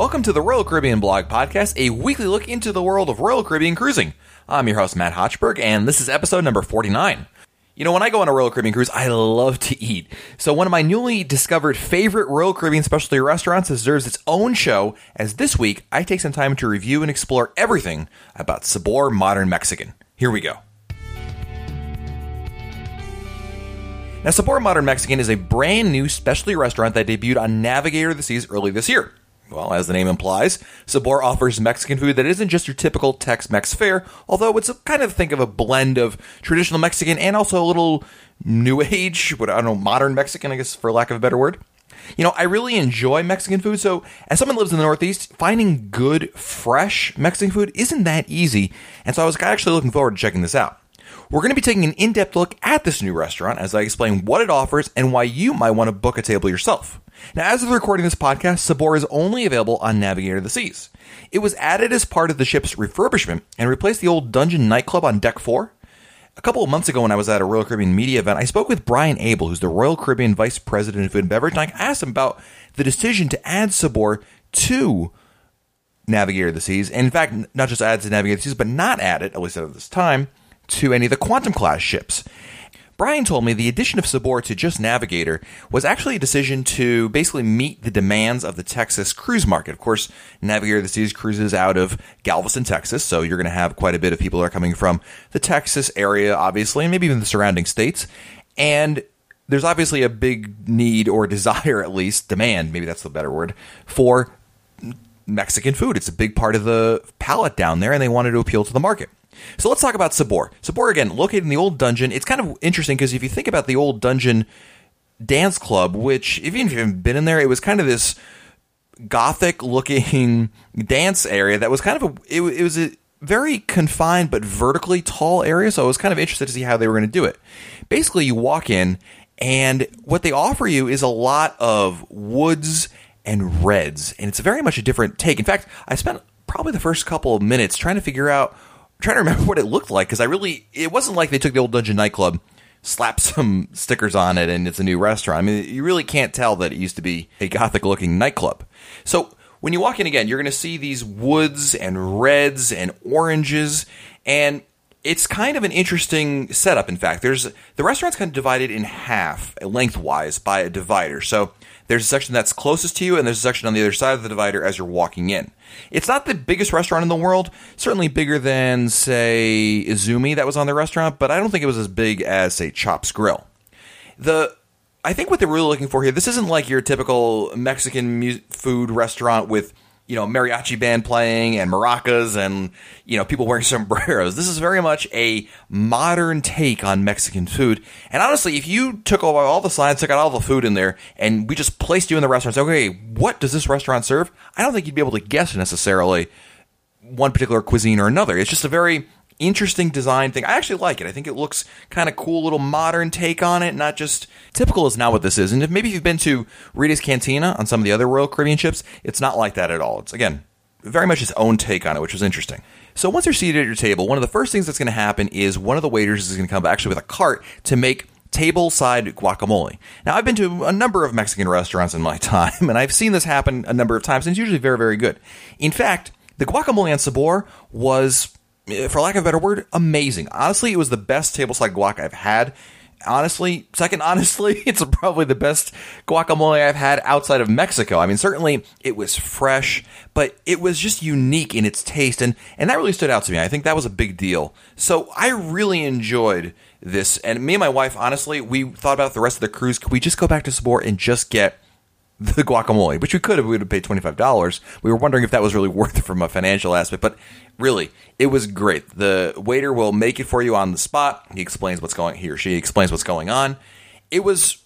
Welcome to the Royal Caribbean Blog Podcast, a weekly look into the world of Royal Caribbean cruising. I'm your host, Matt Hochberg, and this is episode number 49. You know, when I go on a Royal Caribbean cruise, I love to eat. So, one of my newly discovered favorite Royal Caribbean specialty restaurants deserves its own show, as this week I take some time to review and explore everything about Sabor Modern Mexican. Here we go. Now, Sabor Modern Mexican is a brand new specialty restaurant that debuted on Navigator of the Seas early this year. Well, as the name implies, Sabor offers Mexican food that isn't just your typical Tex-Mex fare, although it's kind of think of a blend of traditional Mexican and also a little new age, what I don't know, modern Mexican, I guess, for lack of a better word. You know, I really enjoy Mexican food, so as someone lives in the Northeast, finding good, fresh Mexican food isn't that easy, and so I was actually looking forward to checking this out. We're going to be taking an in depth look at this new restaurant as I explain what it offers and why you might want to book a table yourself. Now, as of recording this podcast, Sabor is only available on Navigator of the Seas. It was added as part of the ship's refurbishment and replaced the old Dungeon nightclub on Deck 4. A couple of months ago, when I was at a Royal Caribbean media event, I spoke with Brian Abel, who's the Royal Caribbean Vice President of Food and Beverage, and I asked him about the decision to add Sabor to Navigator of the Seas, and in fact, not just add to Navigator of the Seas, but not add it, at least at this time, to any of the Quantum class ships. Brian told me the addition of Sabor to just Navigator was actually a decision to basically meet the demands of the Texas cruise market. Of course, Navigator the Seas cruises out of Galveston, Texas, so you're going to have quite a bit of people that are coming from the Texas area, obviously, and maybe even the surrounding states. And there's obviously a big need or desire, at least, demand, maybe that's the better word, for Mexican food. It's a big part of the palate down there, and they wanted to appeal to the market. So let's talk about Sabor. Sabor, again, located in the old dungeon. It's kind of interesting because if you think about the old dungeon dance club, which, if you haven't been in there, it was kind of this gothic looking dance area that was kind of a, it, it was a very confined but vertically tall area. So I was kind of interested to see how they were going to do it. Basically, you walk in, and what they offer you is a lot of woods and reds, and it's very much a different take. In fact, I spent probably the first couple of minutes trying to figure out trying to remember what it looked like because I really it wasn't like they took the old Dungeon nightclub, slapped some stickers on it, and it's a new restaurant. I mean, you really can't tell that it used to be a gothic looking nightclub. So when you walk in again, you're going to see these woods and reds and oranges, and it's kind of an interesting setup. In fact, there's the restaurant's kind of divided in half lengthwise by a divider. So there's a section that's closest to you, and there's a section on the other side of the divider as you're walking in. It's not the biggest restaurant in the world, certainly bigger than, say, Izumi that was on the restaurant, but I don't think it was as big as, say, Chops Grill. The I think what they're really looking for here, this isn't like your typical Mexican mu- food restaurant with you know mariachi band playing and maracas and you know people wearing sombreros. This is very much a modern take on Mexican food. And honestly, if you took all, all the signs, took out all the food in there, and we just placed you in the restaurant, say, okay, what does this restaurant serve? I don't think you'd be able to guess necessarily one particular cuisine or another. It's just a very interesting design thing. I actually like it. I think it looks kind of cool, little modern take on it, not just typical is not what this is. And if maybe if you've been to Rita's Cantina on some of the other Royal Caribbean ships, it's not like that at all. It's again very much its own take on it, which was interesting. So once you're seated at your table, one of the first things that's going to happen is one of the waiters is going to come actually with a cart to make table side guacamole. Now, I've been to a number of Mexican restaurants in my time, and I've seen this happen a number of times, and it's usually very, very good. In fact, the guacamole on Sabor was for lack of a better word, amazing. Honestly, it was the best tableside guac I've had. Honestly, second honestly, it's probably the best guacamole I've had outside of Mexico. I mean, certainly it was fresh, but it was just unique in its taste, and and that really stood out to me. I think that was a big deal. So I really enjoyed this, and me and my wife, honestly, we thought about the rest of the cruise. Could we just go back to Sabor and just get the guacamole, which we could have, we would have paid twenty five dollars. We were wondering if that was really worth it from a financial aspect, but really, it was great. The waiter will make it for you on the spot. He explains what's going. He or she explains what's going on. It was,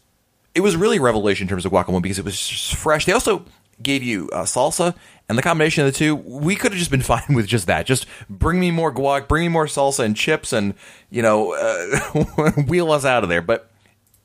it was really revelation in terms of guacamole because it was just fresh. They also gave you uh, salsa, and the combination of the two, we could have just been fine with just that. Just bring me more guac, bring me more salsa and chips, and you know, uh, wheel us out of there. But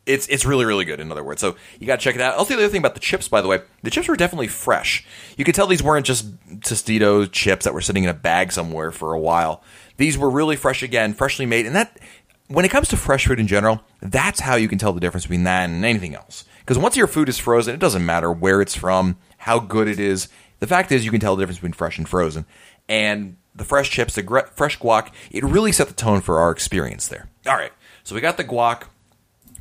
it's it's really really good. In other words, so you got to check it out. Also, the other thing about the chips, by the way, the chips were definitely fresh. You could tell these weren't just Tostitos chips that were sitting in a bag somewhere for a while. These were really fresh again, freshly made, and that when it comes to fresh food in general, that's how you can tell the difference between that and anything else. Because once your food is frozen, it doesn't matter where it's from, how good it is. the fact is, you can tell the difference between fresh and frozen. And the fresh chips, the fresh guac, it really set the tone for our experience there. All right, so we got the guac,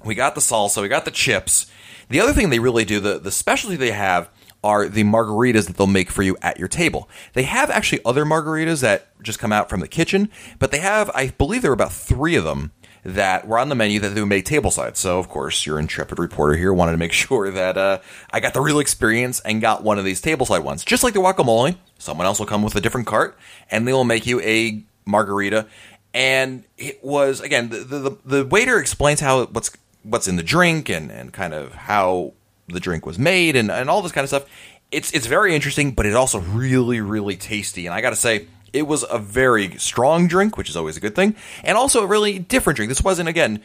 we got the salsa, we got the chips. The other thing they really do, the, the specialty they have are the margaritas that they'll make for you at your table. They have actually other margaritas that just come out from the kitchen, but they have, I believe there are about three of them that were on the menu that they made tableside. So, of course, your intrepid reporter here wanted to make sure that uh, I got the real experience and got one of these tableside ones. Just like the guacamole, someone else will come with a different cart and they will make you a margarita. And it was again the the, the waiter explains how what's what's in the drink and, and kind of how the drink was made and, and all this kind of stuff. It's it's very interesting, but it's also really really tasty. And I got to say, it was a very strong drink, which is always a good thing, and also a really different drink. This wasn't again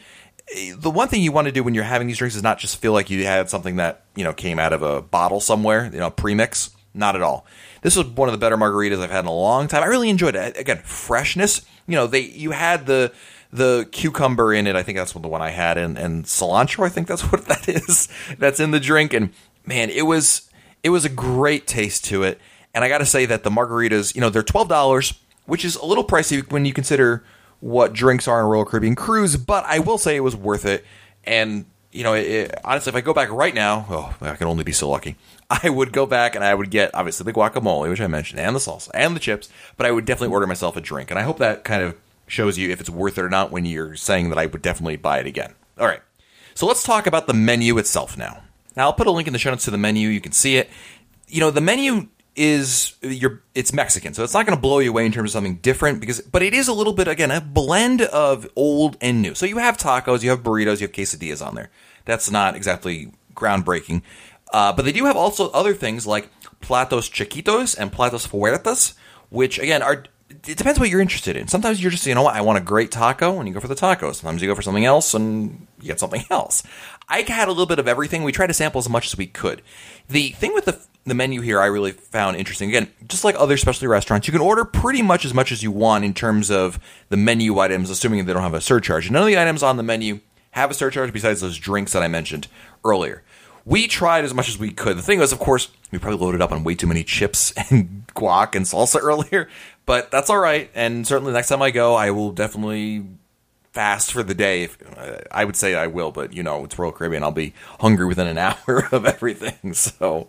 the one thing you want to do when you're having these drinks is not just feel like you had something that you know came out of a bottle somewhere, you know, premix. Not at all. This was one of the better margaritas I've had in a long time. I really enjoyed it. Again, freshness. You know, they you had the the cucumber in it. I think that's the one I had, and, and cilantro. I think that's what that is. That's in the drink, and man, it was it was a great taste to it. And I got to say that the margaritas, you know, they're twelve dollars, which is a little pricey when you consider what drinks are on Royal Caribbean cruise. But I will say it was worth it. And you know, it, honestly, if I go back right now, oh, I can only be so lucky. I would go back and I would get obviously the guacamole, which I mentioned, and the salsa and the chips. But I would definitely order myself a drink, and I hope that kind of shows you if it's worth it or not when you're saying that I would definitely buy it again. All right. So let's talk about the menu itself now. Now I'll put a link in the show notes to the menu. You can see it. You know, the menu is your it's Mexican, so it's not going to blow you away in terms of something different because but it is a little bit again a blend of old and new. So you have tacos, you have burritos, you have quesadillas on there. That's not exactly groundbreaking. Uh, but they do have also other things like platos chiquitos and platos fuertes, which again are it depends what you're interested in. Sometimes you're just, you know what, I want a great taco, and you go for the taco. Sometimes you go for something else, and you get something else. I had a little bit of everything. We tried to sample as much as we could. The thing with the the menu here, I really found interesting. Again, just like other specialty restaurants, you can order pretty much as much as you want in terms of the menu items, assuming they don't have a surcharge. None of the items on the menu have a surcharge besides those drinks that I mentioned earlier. We tried as much as we could. The thing was, of course, we probably loaded up on way too many chips and guac and salsa earlier, but that's all right. And certainly next time I go, I will definitely fast for the day. If, I would say I will, but you know, it's Royal Caribbean. I'll be hungry within an hour of everything. So,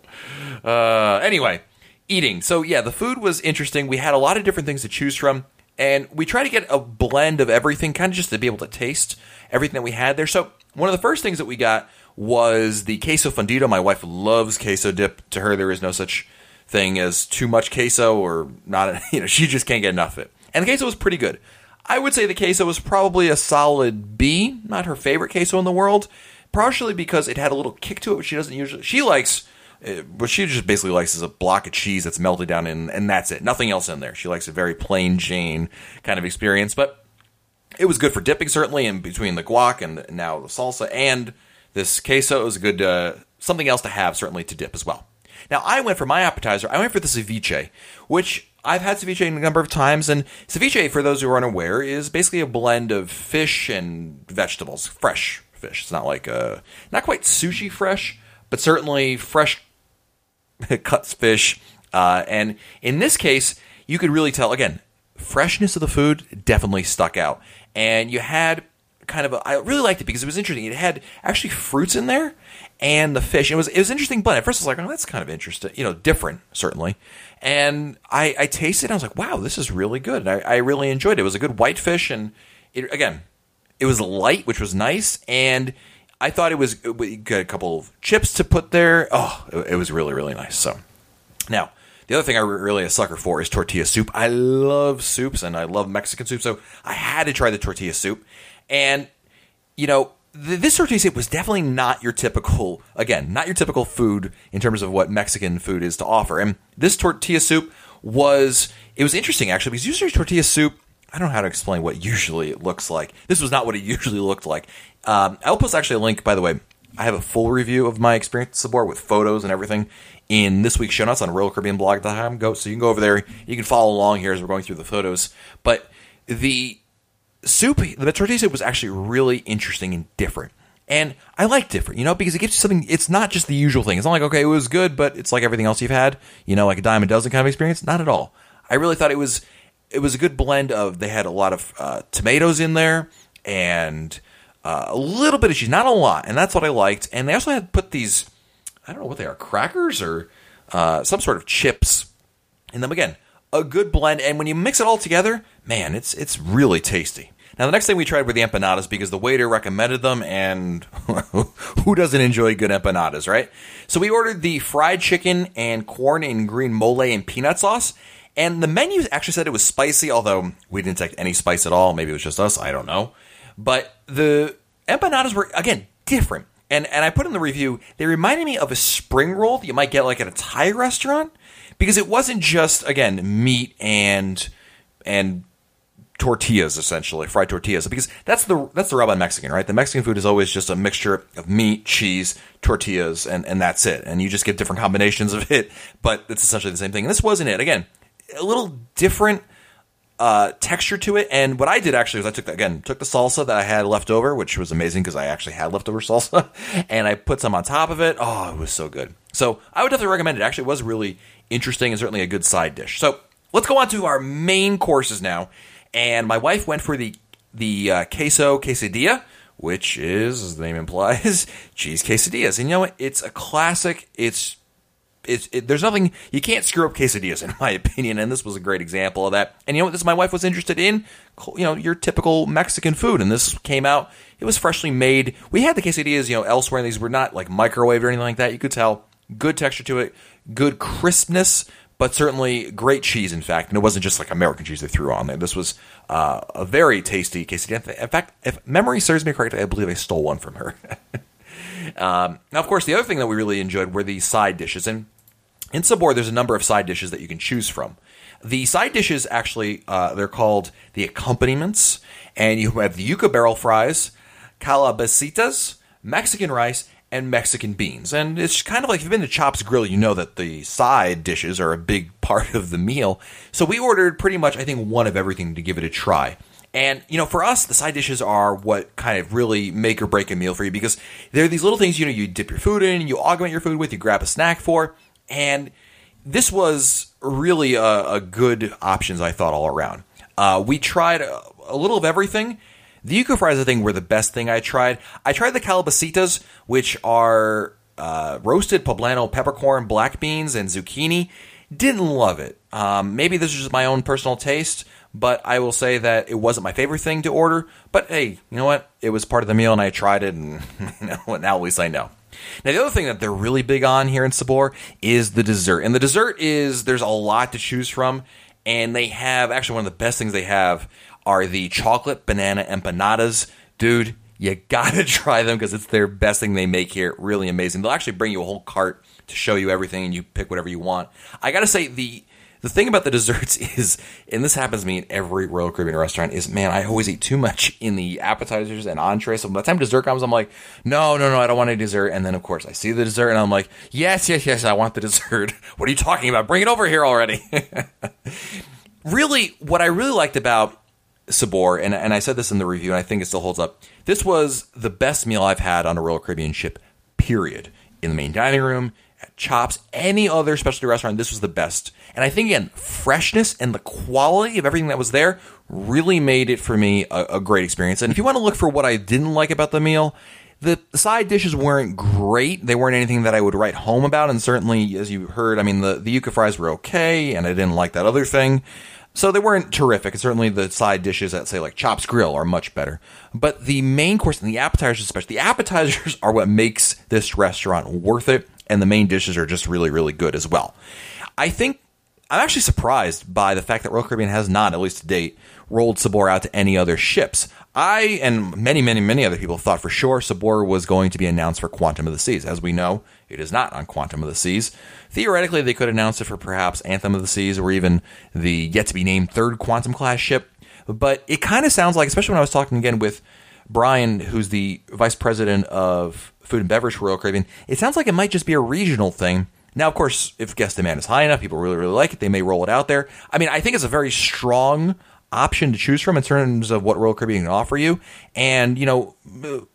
uh, anyway, eating. So, yeah, the food was interesting. We had a lot of different things to choose from. And we tried to get a blend of everything, kind of just to be able to taste everything that we had there. So, one of the first things that we got was the queso fundido. My wife loves queso dip. To her, there is no such thing as too much queso or not. You know, she just can't get enough of it. And the queso was pretty good. I would say the queso was probably a solid B. Not her favorite queso in the world, partially because it had a little kick to it, which she doesn't usually. She likes. What she just basically likes is a block of cheese that's melted down in, and that's it. Nothing else in there. She likes a very plain Jane kind of experience, but it was good for dipping certainly. And between the guac and now the salsa and this queso is a good uh, something else to have certainly to dip as well. Now, I went for my appetizer. I went for the ceviche, which I've had ceviche a number of times. And ceviche, for those who are unaware, is basically a blend of fish and vegetables, fresh fish. It's not like a, not quite sushi fresh, but certainly fresh cuts fish. Uh, and in this case, you could really tell, again, freshness of the food definitely stuck out. And you had kind of a, I really liked it because it was interesting. It had actually fruits in there and the fish. It was it was interesting blend. At first, I was like, oh, that's kind of interesting, you know, different certainly. And I, I tasted, it and I was like, wow, this is really good. And I, I really enjoyed it. It was a good white fish, and it, again, it was light, which was nice, and I thought it was we got a couple of chips to put there. Oh, it, it was really really nice. So now. The other thing I'm really a sucker for is tortilla soup. I love soups and I love Mexican soup, so I had to try the tortilla soup. And you know, this tortilla soup was definitely not your typical, again, not your typical food in terms of what Mexican food is to offer. And this tortilla soup was, it was interesting actually, because usually tortilla soup, I don't know how to explain what usually it looks like. This was not what it usually looked like. Um, I'll post actually a link, by the way. I have a full review of my experience Sabor with photos and everything in this week's show notes on RoyalCaribbeanBlog.com. Go, so you can go over there. You can follow along here as we're going through the photos. But the soup, the tortilla soup was actually really interesting and different. And I like different, you know, because it gives you something. It's not just the usual thing. It's not like okay, it was good, but it's like everything else you've had, you know, like a dime a dozen kind of experience. Not at all. I really thought it was it was a good blend of. They had a lot of uh, tomatoes in there and uh, a little bit of cheese, not a lot, and that's what I liked. And they also had put these, I don't know what they are, crackers or uh, some sort of chips in them. Again, a good blend, and when you mix it all together, man, it's it's really tasty. Now, the next thing we tried were the empanadas because the waiter recommended them, and who doesn't enjoy good empanadas, right? So we ordered the fried chicken and corn and green mole and peanut sauce. And the menu actually said it was spicy, although we didn't detect any spice at all. Maybe it was just us. I don't know. But the empanadas were, again, different. And, and I put in the review, they reminded me of a spring roll that you might get like at a Thai restaurant because it wasn't just, again, meat and, and tortillas essentially, fried tortillas. Because that's the that's the rub on Mexican, right? The Mexican food is always just a mixture of meat, cheese, tortillas, and and that's it. And you just get different combinations of it, but it's essentially the same thing. And this wasn't it. Again, a little different uh, texture to it. And what I did actually was I took again took the salsa that I had left over, which was amazing because I actually had leftover salsa, and I put some on top of it. Oh, it was so good. So I would definitely recommend it. Actually, it was really interesting and certainly a good side dish. So let's go on to our main courses now and my wife went for the the uh, queso quesadilla, which is, as the name implies, cheese quesadillas. And you know what? It's a classic. It's it's it, there's nothing you can't screw up quesadillas in my opinion, and this was a great example of that. And you know what? This my wife was interested in, you know, your typical Mexican food, and this came out. It was freshly made. We had the quesadillas, you know, elsewhere, and these were not like microwaved or anything like that. You could tell good texture to it, good crispness, but certainly great cheese, in fact. And it wasn't just like American cheese they threw on there. This was uh, a very tasty quesadilla. In fact, if memory serves me correctly, I believe I stole one from her. um, now, of course, the other thing that we really enjoyed were the side dishes. And in Sabor, there's a number of side dishes that you can choose from. The side dishes actually, uh, they're called the accompaniments. And you have the yuca barrel fries, calabacitas, Mexican rice, and Mexican beans. And it's kind of like if you've been to Chops Grill, you know that the side dishes are a big part of the meal. So we ordered pretty much, I think, one of everything to give it a try. And, you know, for us, the side dishes are what kind of really make or break a meal for you because they're these little things, you know, you dip your food in, you augment your food with, you grab a snack for. And this was really a, a good options, I thought, all around. Uh, we tried a, a little of everything the yuca fries, I think, were the best thing I tried. I tried the calabacitas, which are uh, roasted poblano peppercorn, black beans, and zucchini. Didn't love it. Um, maybe this is just my own personal taste, but I will say that it wasn't my favorite thing to order. But hey, you know what? It was part of the meal, and I tried it, and now at least I know. Now, the other thing that they're really big on here in Sabor is the dessert. And the dessert is there's a lot to choose from. And they have actually one of the best things they have are the chocolate banana empanadas. Dude, you gotta try them because it's their best thing they make here. Really amazing. They'll actually bring you a whole cart to show you everything and you pick whatever you want. I gotta say, the the thing about the desserts is, and this happens to me in every Royal Caribbean restaurant, is man, I always eat too much in the appetizers and entrees. So by the time dessert comes, I'm like, no, no, no, I don't want any dessert. And then of course I see the dessert and I'm like, yes, yes, yes, I want the dessert. What are you talking about? Bring it over here already. really, what I really liked about Sabor, and, and I said this in the review, and I think it still holds up. This was the best meal I've had on a Royal Caribbean ship, period. In the main dining room, at Chops, any other specialty restaurant, this was the best. And I think, again, freshness and the quality of everything that was there really made it for me a, a great experience. And if you want to look for what I didn't like about the meal, the side dishes weren't great. They weren't anything that I would write home about. And certainly, as you heard, I mean, the, the yuca fries were okay, and I didn't like that other thing. So they weren't terrific. And certainly the side dishes at say like Chops Grill are much better. But the main course and the appetizers especially, the appetizers are what makes this restaurant worth it. And the main dishes are just really, really good as well. I think I'm actually surprised by the fact that Royal Caribbean has not, at least to date, rolled Sabor out to any other ships. I and many, many, many other people thought for sure Sabor was going to be announced for Quantum of the Seas. As we know, it is not on Quantum of the Seas. Theoretically, they could announce it for perhaps Anthem of the Seas or even the yet to be named third Quantum class ship. But it kind of sounds like, especially when I was talking again with Brian, who's the vice president of food and beverage for Royal Caribbean, it sounds like it might just be a regional thing. Now, of course, if guest demand is high enough, people really, really like it, they may roll it out there. I mean, I think it's a very strong option to choose from in terms of what Royal Caribbean can offer you. And, you know,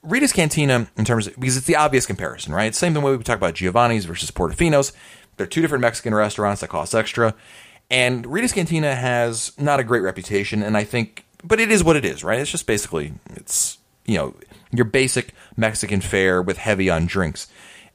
Rita's Cantina, in terms of, because it's the obvious comparison, right? Same the way we talk about Giovanni's versus Portofino's. They're two different Mexican restaurants that cost extra. And Rita's Cantina has not a great reputation. And I think, but it is what it is, right? It's just basically, it's, you know, your basic Mexican fare with heavy on drinks.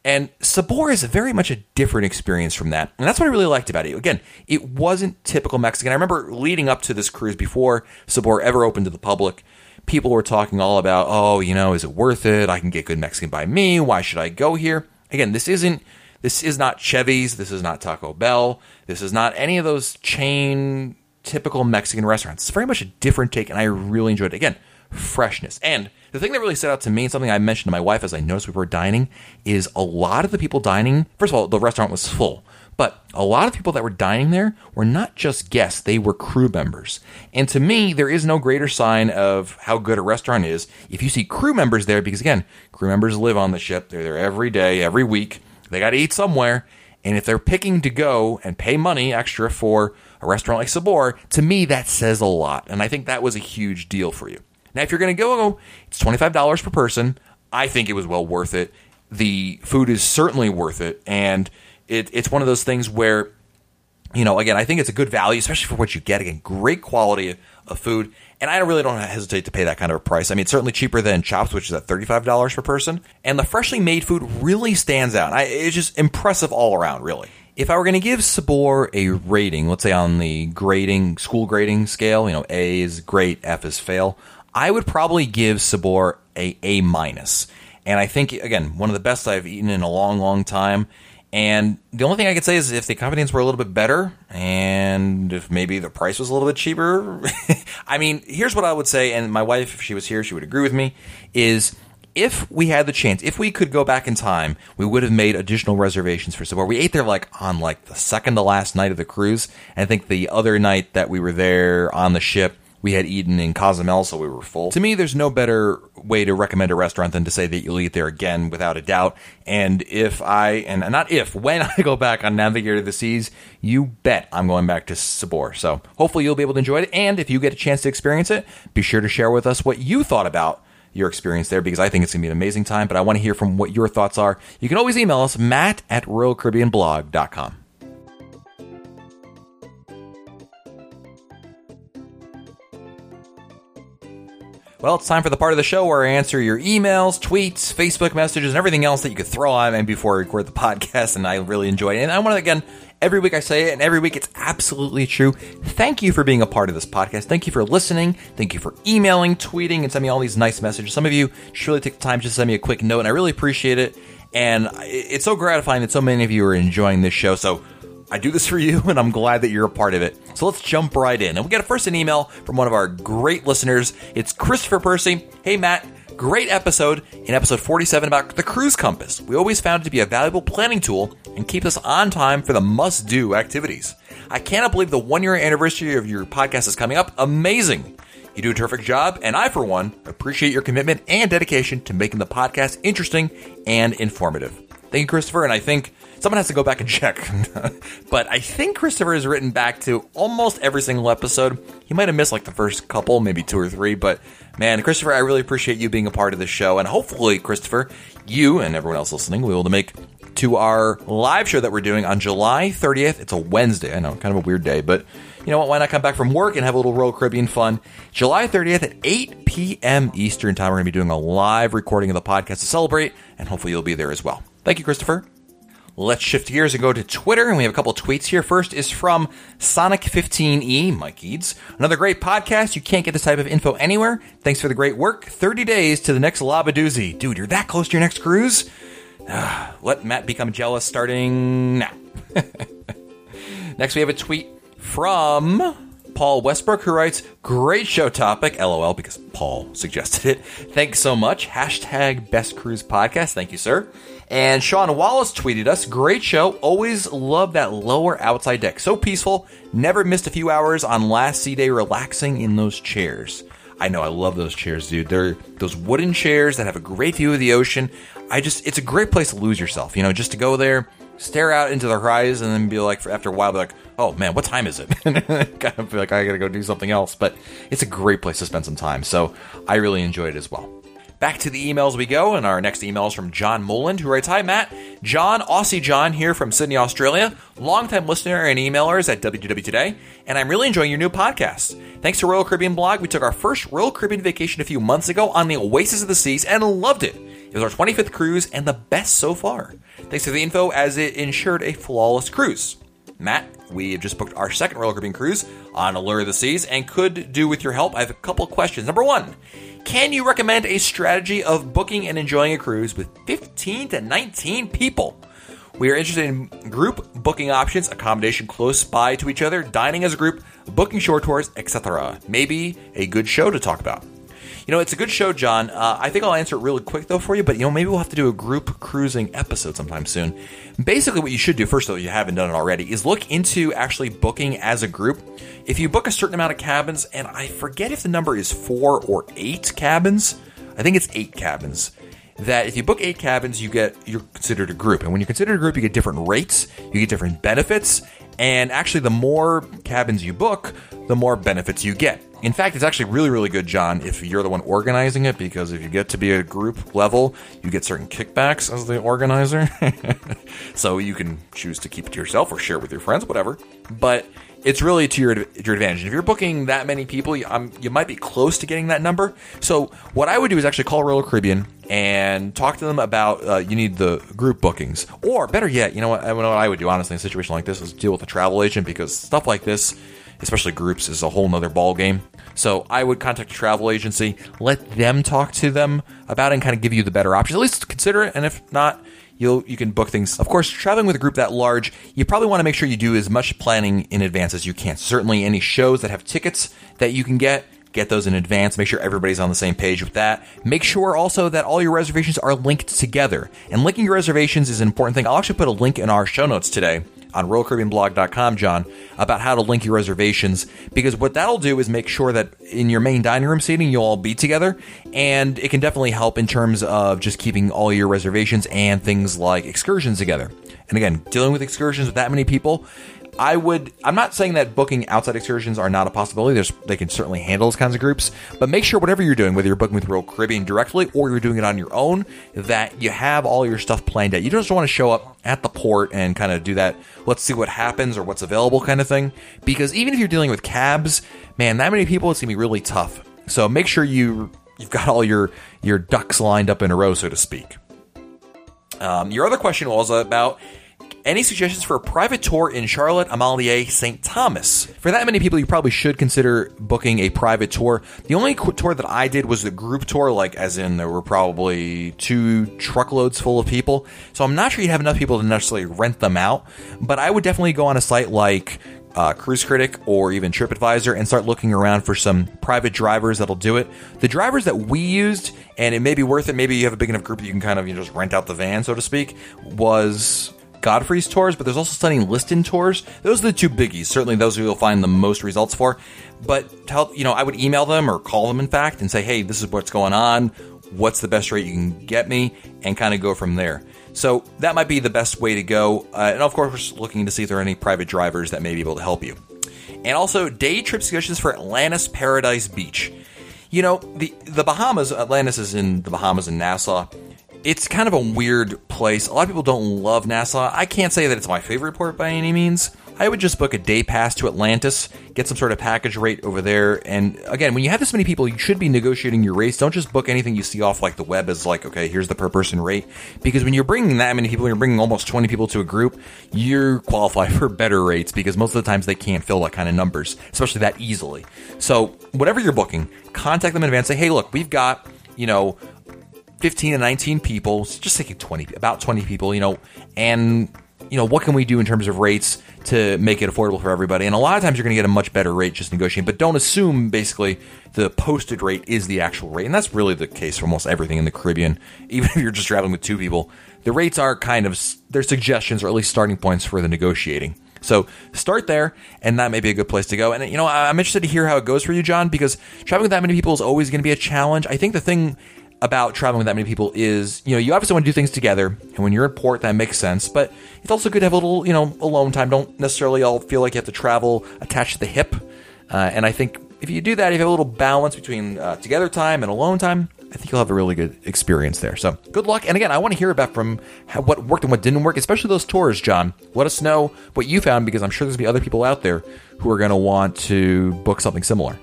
And Sabor is very much a different experience from that. And that's what I really liked about it. Again, it wasn't typical Mexican. I remember leading up to this cruise before Sabor ever opened to the public, people were talking all about, oh, you know, is it worth it? I can get good Mexican by me. Why should I go here? Again, this isn't this is not Chevy's, this is not Taco Bell, this is not any of those chain typical Mexican restaurants. It's very much a different take, and I really enjoyed it. Again, freshness. And the thing that really stood out to me, and something I mentioned to my wife as I noticed we were dining, is a lot of the people dining. First of all, the restaurant was full, but a lot of people that were dining there were not just guests, they were crew members. And to me, there is no greater sign of how good a restaurant is if you see crew members there, because again, crew members live on the ship. They're there every day, every week. They got to eat somewhere. And if they're picking to go and pay money extra for a restaurant like Sabor, to me, that says a lot. And I think that was a huge deal for you. Now, if you're going to go, oh, it's $25 per person. I think it was well worth it. The food is certainly worth it. And it, it's one of those things where, you know, again, I think it's a good value, especially for what you get. Again, great quality of food. And I really don't hesitate to pay that kind of a price. I mean, it's certainly cheaper than Chops, which is at $35 per person. And the freshly made food really stands out. I, it's just impressive all around, really. If I were going to give Sabor a rating, let's say on the grading, school grading scale, you know, A is great, F is fail, I would probably give Sabor a A minus. And I think again, one of the best I've eaten in a long, long time. And the only thing I could say is if the ingredients were a little bit better and if maybe the price was a little bit cheaper. I mean, here's what I would say, and my wife, if she was here, she would agree with me, is if we had the chance, if we could go back in time, we would have made additional reservations for Sabor. We ate there like on like the second to last night of the cruise. And I think the other night that we were there on the ship, we had eaten in Cozumel, so we were full. To me, there's no better way to recommend a restaurant than to say that you'll eat there again without a doubt. And if I, and not if, when I go back on Navigator of the Seas, you bet I'm going back to Sabor. So hopefully you'll be able to enjoy it. And if you get a chance to experience it, be sure to share with us what you thought about your experience there because I think it's going to be an amazing time. But I want to hear from what your thoughts are. You can always email us, matt at royalcaribbeanblog.com. Well, it's time for the part of the show where I answer your emails, tweets, Facebook messages, and everything else that you could throw at me before I record the podcast, and I really enjoy it. And I want to, again, every week I say it, and every week it's absolutely true. Thank you for being a part of this podcast. Thank you for listening. Thank you for emailing, tweeting, and sending me all these nice messages. Some of you just really take the time just to send me a quick note, and I really appreciate it. And it's so gratifying that so many of you are enjoying this show. So I do this for you, and I'm glad that you're a part of it. So let's jump right in. And we got a first an email from one of our great listeners. It's Christopher Percy. Hey, Matt. Great episode in episode 47 about the cruise compass. We always found it to be a valuable planning tool and keep us on time for the must do activities. I cannot believe the one year anniversary of your podcast is coming up. Amazing. You do a terrific job, and I, for one, appreciate your commitment and dedication to making the podcast interesting and informative. Thank you, Christopher, and I think Someone has to go back and check. but I think Christopher has written back to almost every single episode. He might have missed like the first couple, maybe two or three, but man, Christopher, I really appreciate you being a part of the show. And hopefully, Christopher, you and everyone else listening will be able to make to our live show that we're doing on July 30th. It's a Wednesday. I know, kind of a weird day, but you know what? Why not come back from work and have a little Royal Caribbean fun? July 30th at 8 p.m. Eastern Time, we're going to be doing a live recording of the podcast to celebrate, and hopefully you'll be there as well. Thank you, Christopher. Let's shift gears and go to Twitter, and we have a couple tweets here. First is from Sonic15E, Mike Eads. Another great podcast. You can't get this type of info anywhere. Thanks for the great work. 30 days to the next Labadoozy. Dude, you're that close to your next cruise? Ah, let Matt become jealous starting now. next, we have a tweet from Paul Westbrook, who writes, Great show topic, lol, because Paul suggested it. Thanks so much. Hashtag best cruise podcast. Thank you, sir. And Sean Wallace tweeted us, great show. Always love that lower outside deck. So peaceful. Never missed a few hours on last sea day relaxing in those chairs. I know, I love those chairs, dude. They're those wooden chairs that have a great view of the ocean. I just, it's a great place to lose yourself, you know, just to go there, stare out into the horizon, and then be like, after a while, be like, oh man, what time is it? kind of feel like I gotta go do something else. But it's a great place to spend some time. So I really enjoyed it as well. Back to the emails we go, and our next email is from John Moland, who writes Hi, Matt. John, Aussie John here from Sydney, Australia, longtime listener and emailers at WDW Today, and I'm really enjoying your new podcast. Thanks to Royal Caribbean Blog, we took our first Royal Caribbean vacation a few months ago on the Oasis of the Seas and loved it. It was our 25th cruise and the best so far. Thanks for the info, as it ensured a flawless cruise. Matt, we have just booked our second Royal Caribbean cruise on Allure of the Seas and could do with your help. I have a couple questions. Number one, can you recommend a strategy of booking and enjoying a cruise with 15 to 19 people? We are interested in group booking options, accommodation close by to each other, dining as a group, booking short tours, etc. Maybe a good show to talk about. You know, it's a good show, John. Uh, I think I'll answer it really quick though for you, but you know, maybe we'll have to do a group cruising episode sometime soon. Basically, what you should do first, though, you haven't done it already, is look into actually booking as a group. If you book a certain amount of cabins, and I forget if the number is four or eight cabins, I think it's eight cabins that if you book eight cabins, you get you're considered a group, and when you're considered a group, you get different rates, you get different benefits, and actually, the more cabins you book, the more benefits you get. In fact, it's actually really, really good, John, if you're the one organizing it, because if you get to be a group level, you get certain kickbacks as the organizer. so you can choose to keep it to yourself or share it with your friends, whatever. But it's really to your, your advantage. If you're booking that many people, you, um, you might be close to getting that number. So what I would do is actually call Royal Caribbean and talk to them about uh, you need the group bookings, or better yet, you know what, what I would do honestly in a situation like this is deal with a travel agent because stuff like this, especially groups, is a whole nother ball game. So I would contact a travel agency, let them talk to them about it, and kind of give you the better options. At least consider it, and if not you'll you can book things. Of course, traveling with a group that large, you probably want to make sure you do as much planning in advance as you can. Certainly, any shows that have tickets that you can get. Get those in advance. Make sure everybody's on the same page with that. Make sure also that all your reservations are linked together. And linking your reservations is an important thing. I'll actually put a link in our show notes today on RoyalCaribbeanBlog.com, John, about how to link your reservations. Because what that'll do is make sure that in your main dining room seating, you'll all be together. And it can definitely help in terms of just keeping all your reservations and things like excursions together. And again, dealing with excursions with that many people, I would. I'm not saying that booking outside excursions are not a possibility. There's they can certainly handle those kinds of groups, but make sure whatever you're doing, whether you're booking with Royal Caribbean directly or you're doing it on your own, that you have all your stuff planned out. You don't just want to show up at the port and kind of do that. Let's see what happens or what's available kind of thing. Because even if you're dealing with cabs, man, that many people, it's gonna be really tough. So make sure you you've got all your your ducks lined up in a row, so to speak. Um, your other question was about any suggestions for a private tour in Charlotte Amalie St. Thomas? For that many people, you probably should consider booking a private tour. The only tour that I did was the group tour, like as in there were probably two truckloads full of people. So I'm not sure you'd have enough people to necessarily rent them out, but I would definitely go on a site like uh, Cruise Critic or even TripAdvisor and start looking around for some private drivers that'll do it. The drivers that we used, and it may be worth it, maybe you have a big enough group that you can kind of you know, just rent out the van, so to speak, was Godfrey's tours, but there's also Sunny Liston tours. Those are the two biggies. Certainly, those who you'll find the most results for. But tell you know, I would email them or call them, in fact, and say, "Hey, this is what's going on. What's the best rate you can get me?" And kind of go from there. So that might be the best way to go. Uh, and of course, looking to see if there are any private drivers that may be able to help you. And also, day trip suggestions for Atlantis Paradise Beach. You know, the the Bahamas. Atlantis is in the Bahamas and Nassau it's kind of a weird place. A lot of people don't love Nassau. I can't say that it's my favorite port by any means. I would just book a day pass to Atlantis, get some sort of package rate over there. And again, when you have this many people, you should be negotiating your rates. Don't just book anything you see off like the web as like, okay, here's the per person rate. Because when you're bringing that many people, you're bringing almost 20 people to a group, you qualify for better rates because most of the times they can't fill that kind of numbers, especially that easily. So whatever you're booking, contact them in advance. Say, hey, look, we've got, you know, 15 to 19 people, just thinking 20, about 20 people, you know, and you know, what can we do in terms of rates to make it affordable for everybody? And a lot of times you're going to get a much better rate just negotiating, but don't assume basically the posted rate is the actual rate. And that's really the case for almost everything in the Caribbean. Even if you're just traveling with two people, the rates are kind of, they're suggestions or at least starting points for the negotiating. So start there, and that may be a good place to go. And you know, I'm interested to hear how it goes for you, John, because traveling with that many people is always going to be a challenge. I think the thing about traveling with that many people is, you know, you obviously want to do things together, and when you're in port, that makes sense. But it's also good to have a little, you know, alone time. Don't necessarily all feel like you have to travel attached to the hip. Uh, and I think if you do that, if you have a little balance between uh, together time and alone time, I think you'll have a really good experience there. So good luck. And again, I want to hear about from how, what worked and what didn't work, especially those tours, John. Let us know what you found because I'm sure there's going to be other people out there who are going to want to book something similar.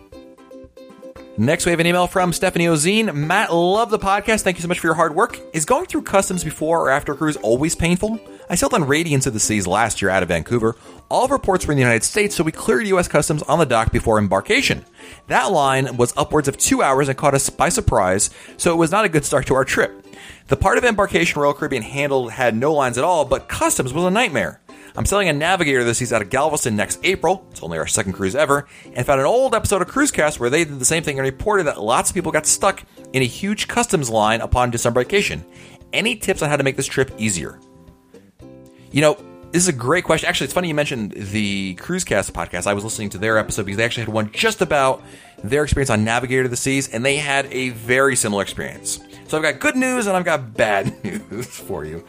Next, we have an email from Stephanie Ozine. Matt, love the podcast. Thank you so much for your hard work. Is going through customs before or after a cruise always painful? I sailed on Radiance of the Seas last year out of Vancouver. All of our ports were in the United States, so we cleared U.S. customs on the dock before embarkation. That line was upwards of two hours and caught us by surprise, so it was not a good start to our trip. The part of embarkation Royal Caribbean handled had no lines at all, but customs was a nightmare. I'm selling a Navigator this season out of Galveston next April. It's only our second cruise ever, and found an old episode of Cruisecast where they did the same thing and reported that lots of people got stuck in a huge customs line upon disembarkation. Any tips on how to make this trip easier? You know, this is a great question. Actually, it's funny you mentioned the Cruisecast podcast. I was listening to their episode because they actually had one just about their experience on Navigator of the Seas, and they had a very similar experience. So I've got good news and I've got bad news for you.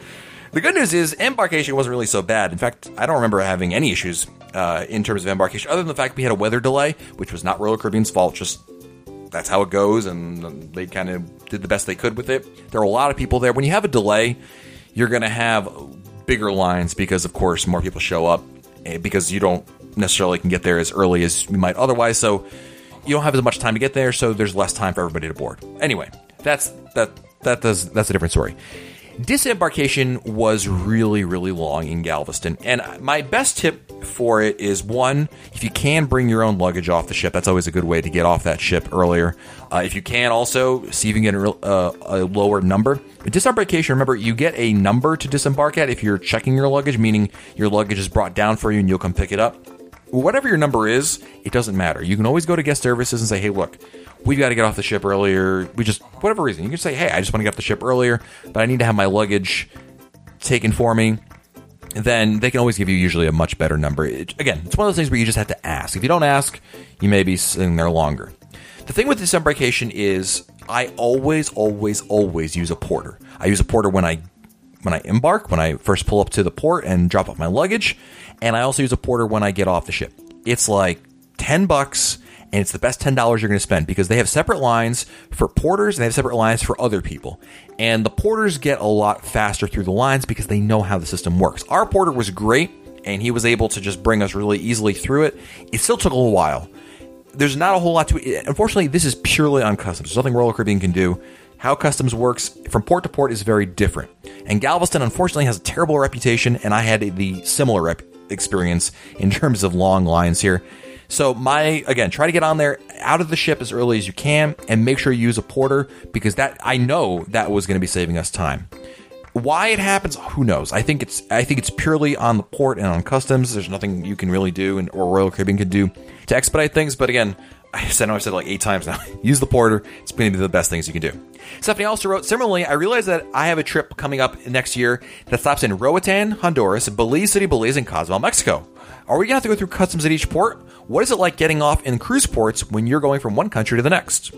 The good news is embarkation wasn't really so bad. In fact, I don't remember having any issues uh, in terms of embarkation, other than the fact we had a weather delay, which was not Royal Caribbean's fault. Just that's how it goes, and they kind of did the best they could with it. There are a lot of people there. When you have a delay, you're going to have bigger lines because, of course, more people show up eh, because you don't necessarily can get there as early as you might otherwise. So you don't have as much time to get there, so there's less time for everybody to board. Anyway, that's that that does that's a different story. Disembarkation was really, really long in Galveston. And my best tip for it is one, if you can bring your own luggage off the ship, that's always a good way to get off that ship earlier. Uh, if you can also see if you can get a, uh, a lower number. But Disembarkation, remember, you get a number to disembark at if you're checking your luggage, meaning your luggage is brought down for you and you'll come pick it up. Whatever your number is, it doesn't matter. You can always go to guest services and say, hey, look, we've got to get off the ship earlier. We just, whatever reason, you can say, hey, I just want to get off the ship earlier, but I need to have my luggage taken for me. Then they can always give you usually a much better number. It, again, it's one of those things where you just have to ask. If you don't ask, you may be sitting there longer. The thing with disembarkation is I always, always, always use a porter. I use a porter when I when I embark, when I first pull up to the port and drop off my luggage, and I also use a porter when I get off the ship. It's like 10 bucks and it's the best $10 you're going to spend because they have separate lines for porters and they have separate lines for other people. And the porters get a lot faster through the lines because they know how the system works. Our porter was great and he was able to just bring us really easily through it. It still took a little while. There's not a whole lot to it. Unfortunately, this is purely on customs. There's nothing Royal Caribbean can do. How customs works from port to port is very different. And Galveston, unfortunately, has a terrible reputation, and I had the similar rep- experience in terms of long lines here. So my again, try to get on there out of the ship as early as you can and make sure you use a porter because that I know that was going to be saving us time. Why it happens, who knows? I think it's I think it's purely on the port and on customs. There's nothing you can really do and or Royal Caribbean can do to expedite things. But again, I said I've said it like eight times now. Use the porter. It's going to be the best things you can do. Stephanie also wrote, similarly, I realize that I have a trip coming up next year that stops in Roatan, Honduras, Belize City, Belize, and Cozumel, Mexico. Are we going to have to go through customs at each port? What is it like getting off in cruise ports when you're going from one country to the next?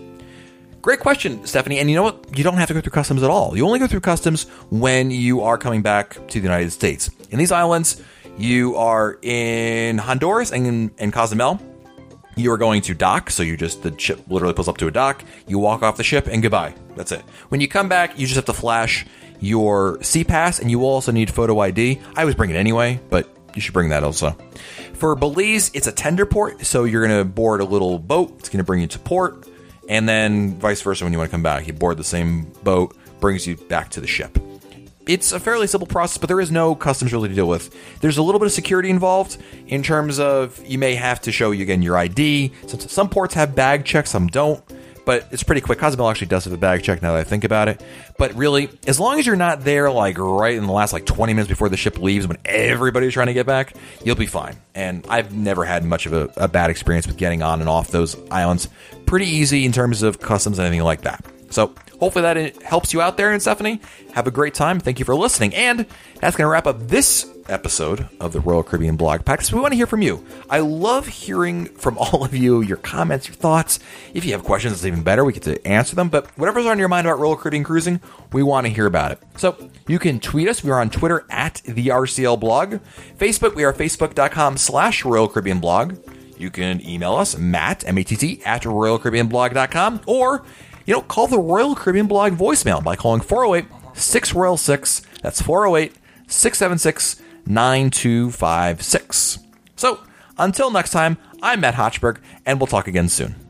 Great question, Stephanie. And you know what? You don't have to go through customs at all. You only go through customs when you are coming back to the United States. In these islands, you are in Honduras and in, Cozumel. You are going to dock, so you just the ship literally pulls up to a dock. You walk off the ship and goodbye. That's it. When you come back, you just have to flash your SeaPass, and you will also need photo ID. I always bring it anyway, but you should bring that also. For Belize, it's a tender port, so you're going to board a little boat. It's going to bring you to port, and then vice versa when you want to come back. You board the same boat, brings you back to the ship. It's a fairly simple process, but there is no customs really to deal with. There's a little bit of security involved in terms of you may have to show you again your ID. Some, some ports have bag checks, some don't but it's pretty quick. Cozumel actually does have a bag check now that I think about it. But really, as long as you're not there like right in the last like 20 minutes before the ship leaves when everybody's trying to get back, you'll be fine. And I've never had much of a, a bad experience with getting on and off those islands. Pretty easy in terms of customs and anything like that. So hopefully that uh, helps you out there. And Stephanie, have a great time. Thank you for listening. And that's going to wrap up this episode of the Royal Caribbean Blog Podcast. We want to hear from you. I love hearing from all of you, your comments, your thoughts. If you have questions, it's even better. We get to answer them. But whatever's on your mind about Royal Caribbean cruising, we want to hear about it. So you can tweet us. We are on Twitter at the RCL Blog. Facebook, we are facebook.com slash Royal Caribbean Blog. You can email us, Matt, M-A-T-T, at RoyalCaribbeanBlog.com, or, you know, call the Royal Caribbean Blog voicemail by calling 408 6 Royal 6. That's 408 676 9256. So, until next time, I'm Matt Hochberg, and we'll talk again soon.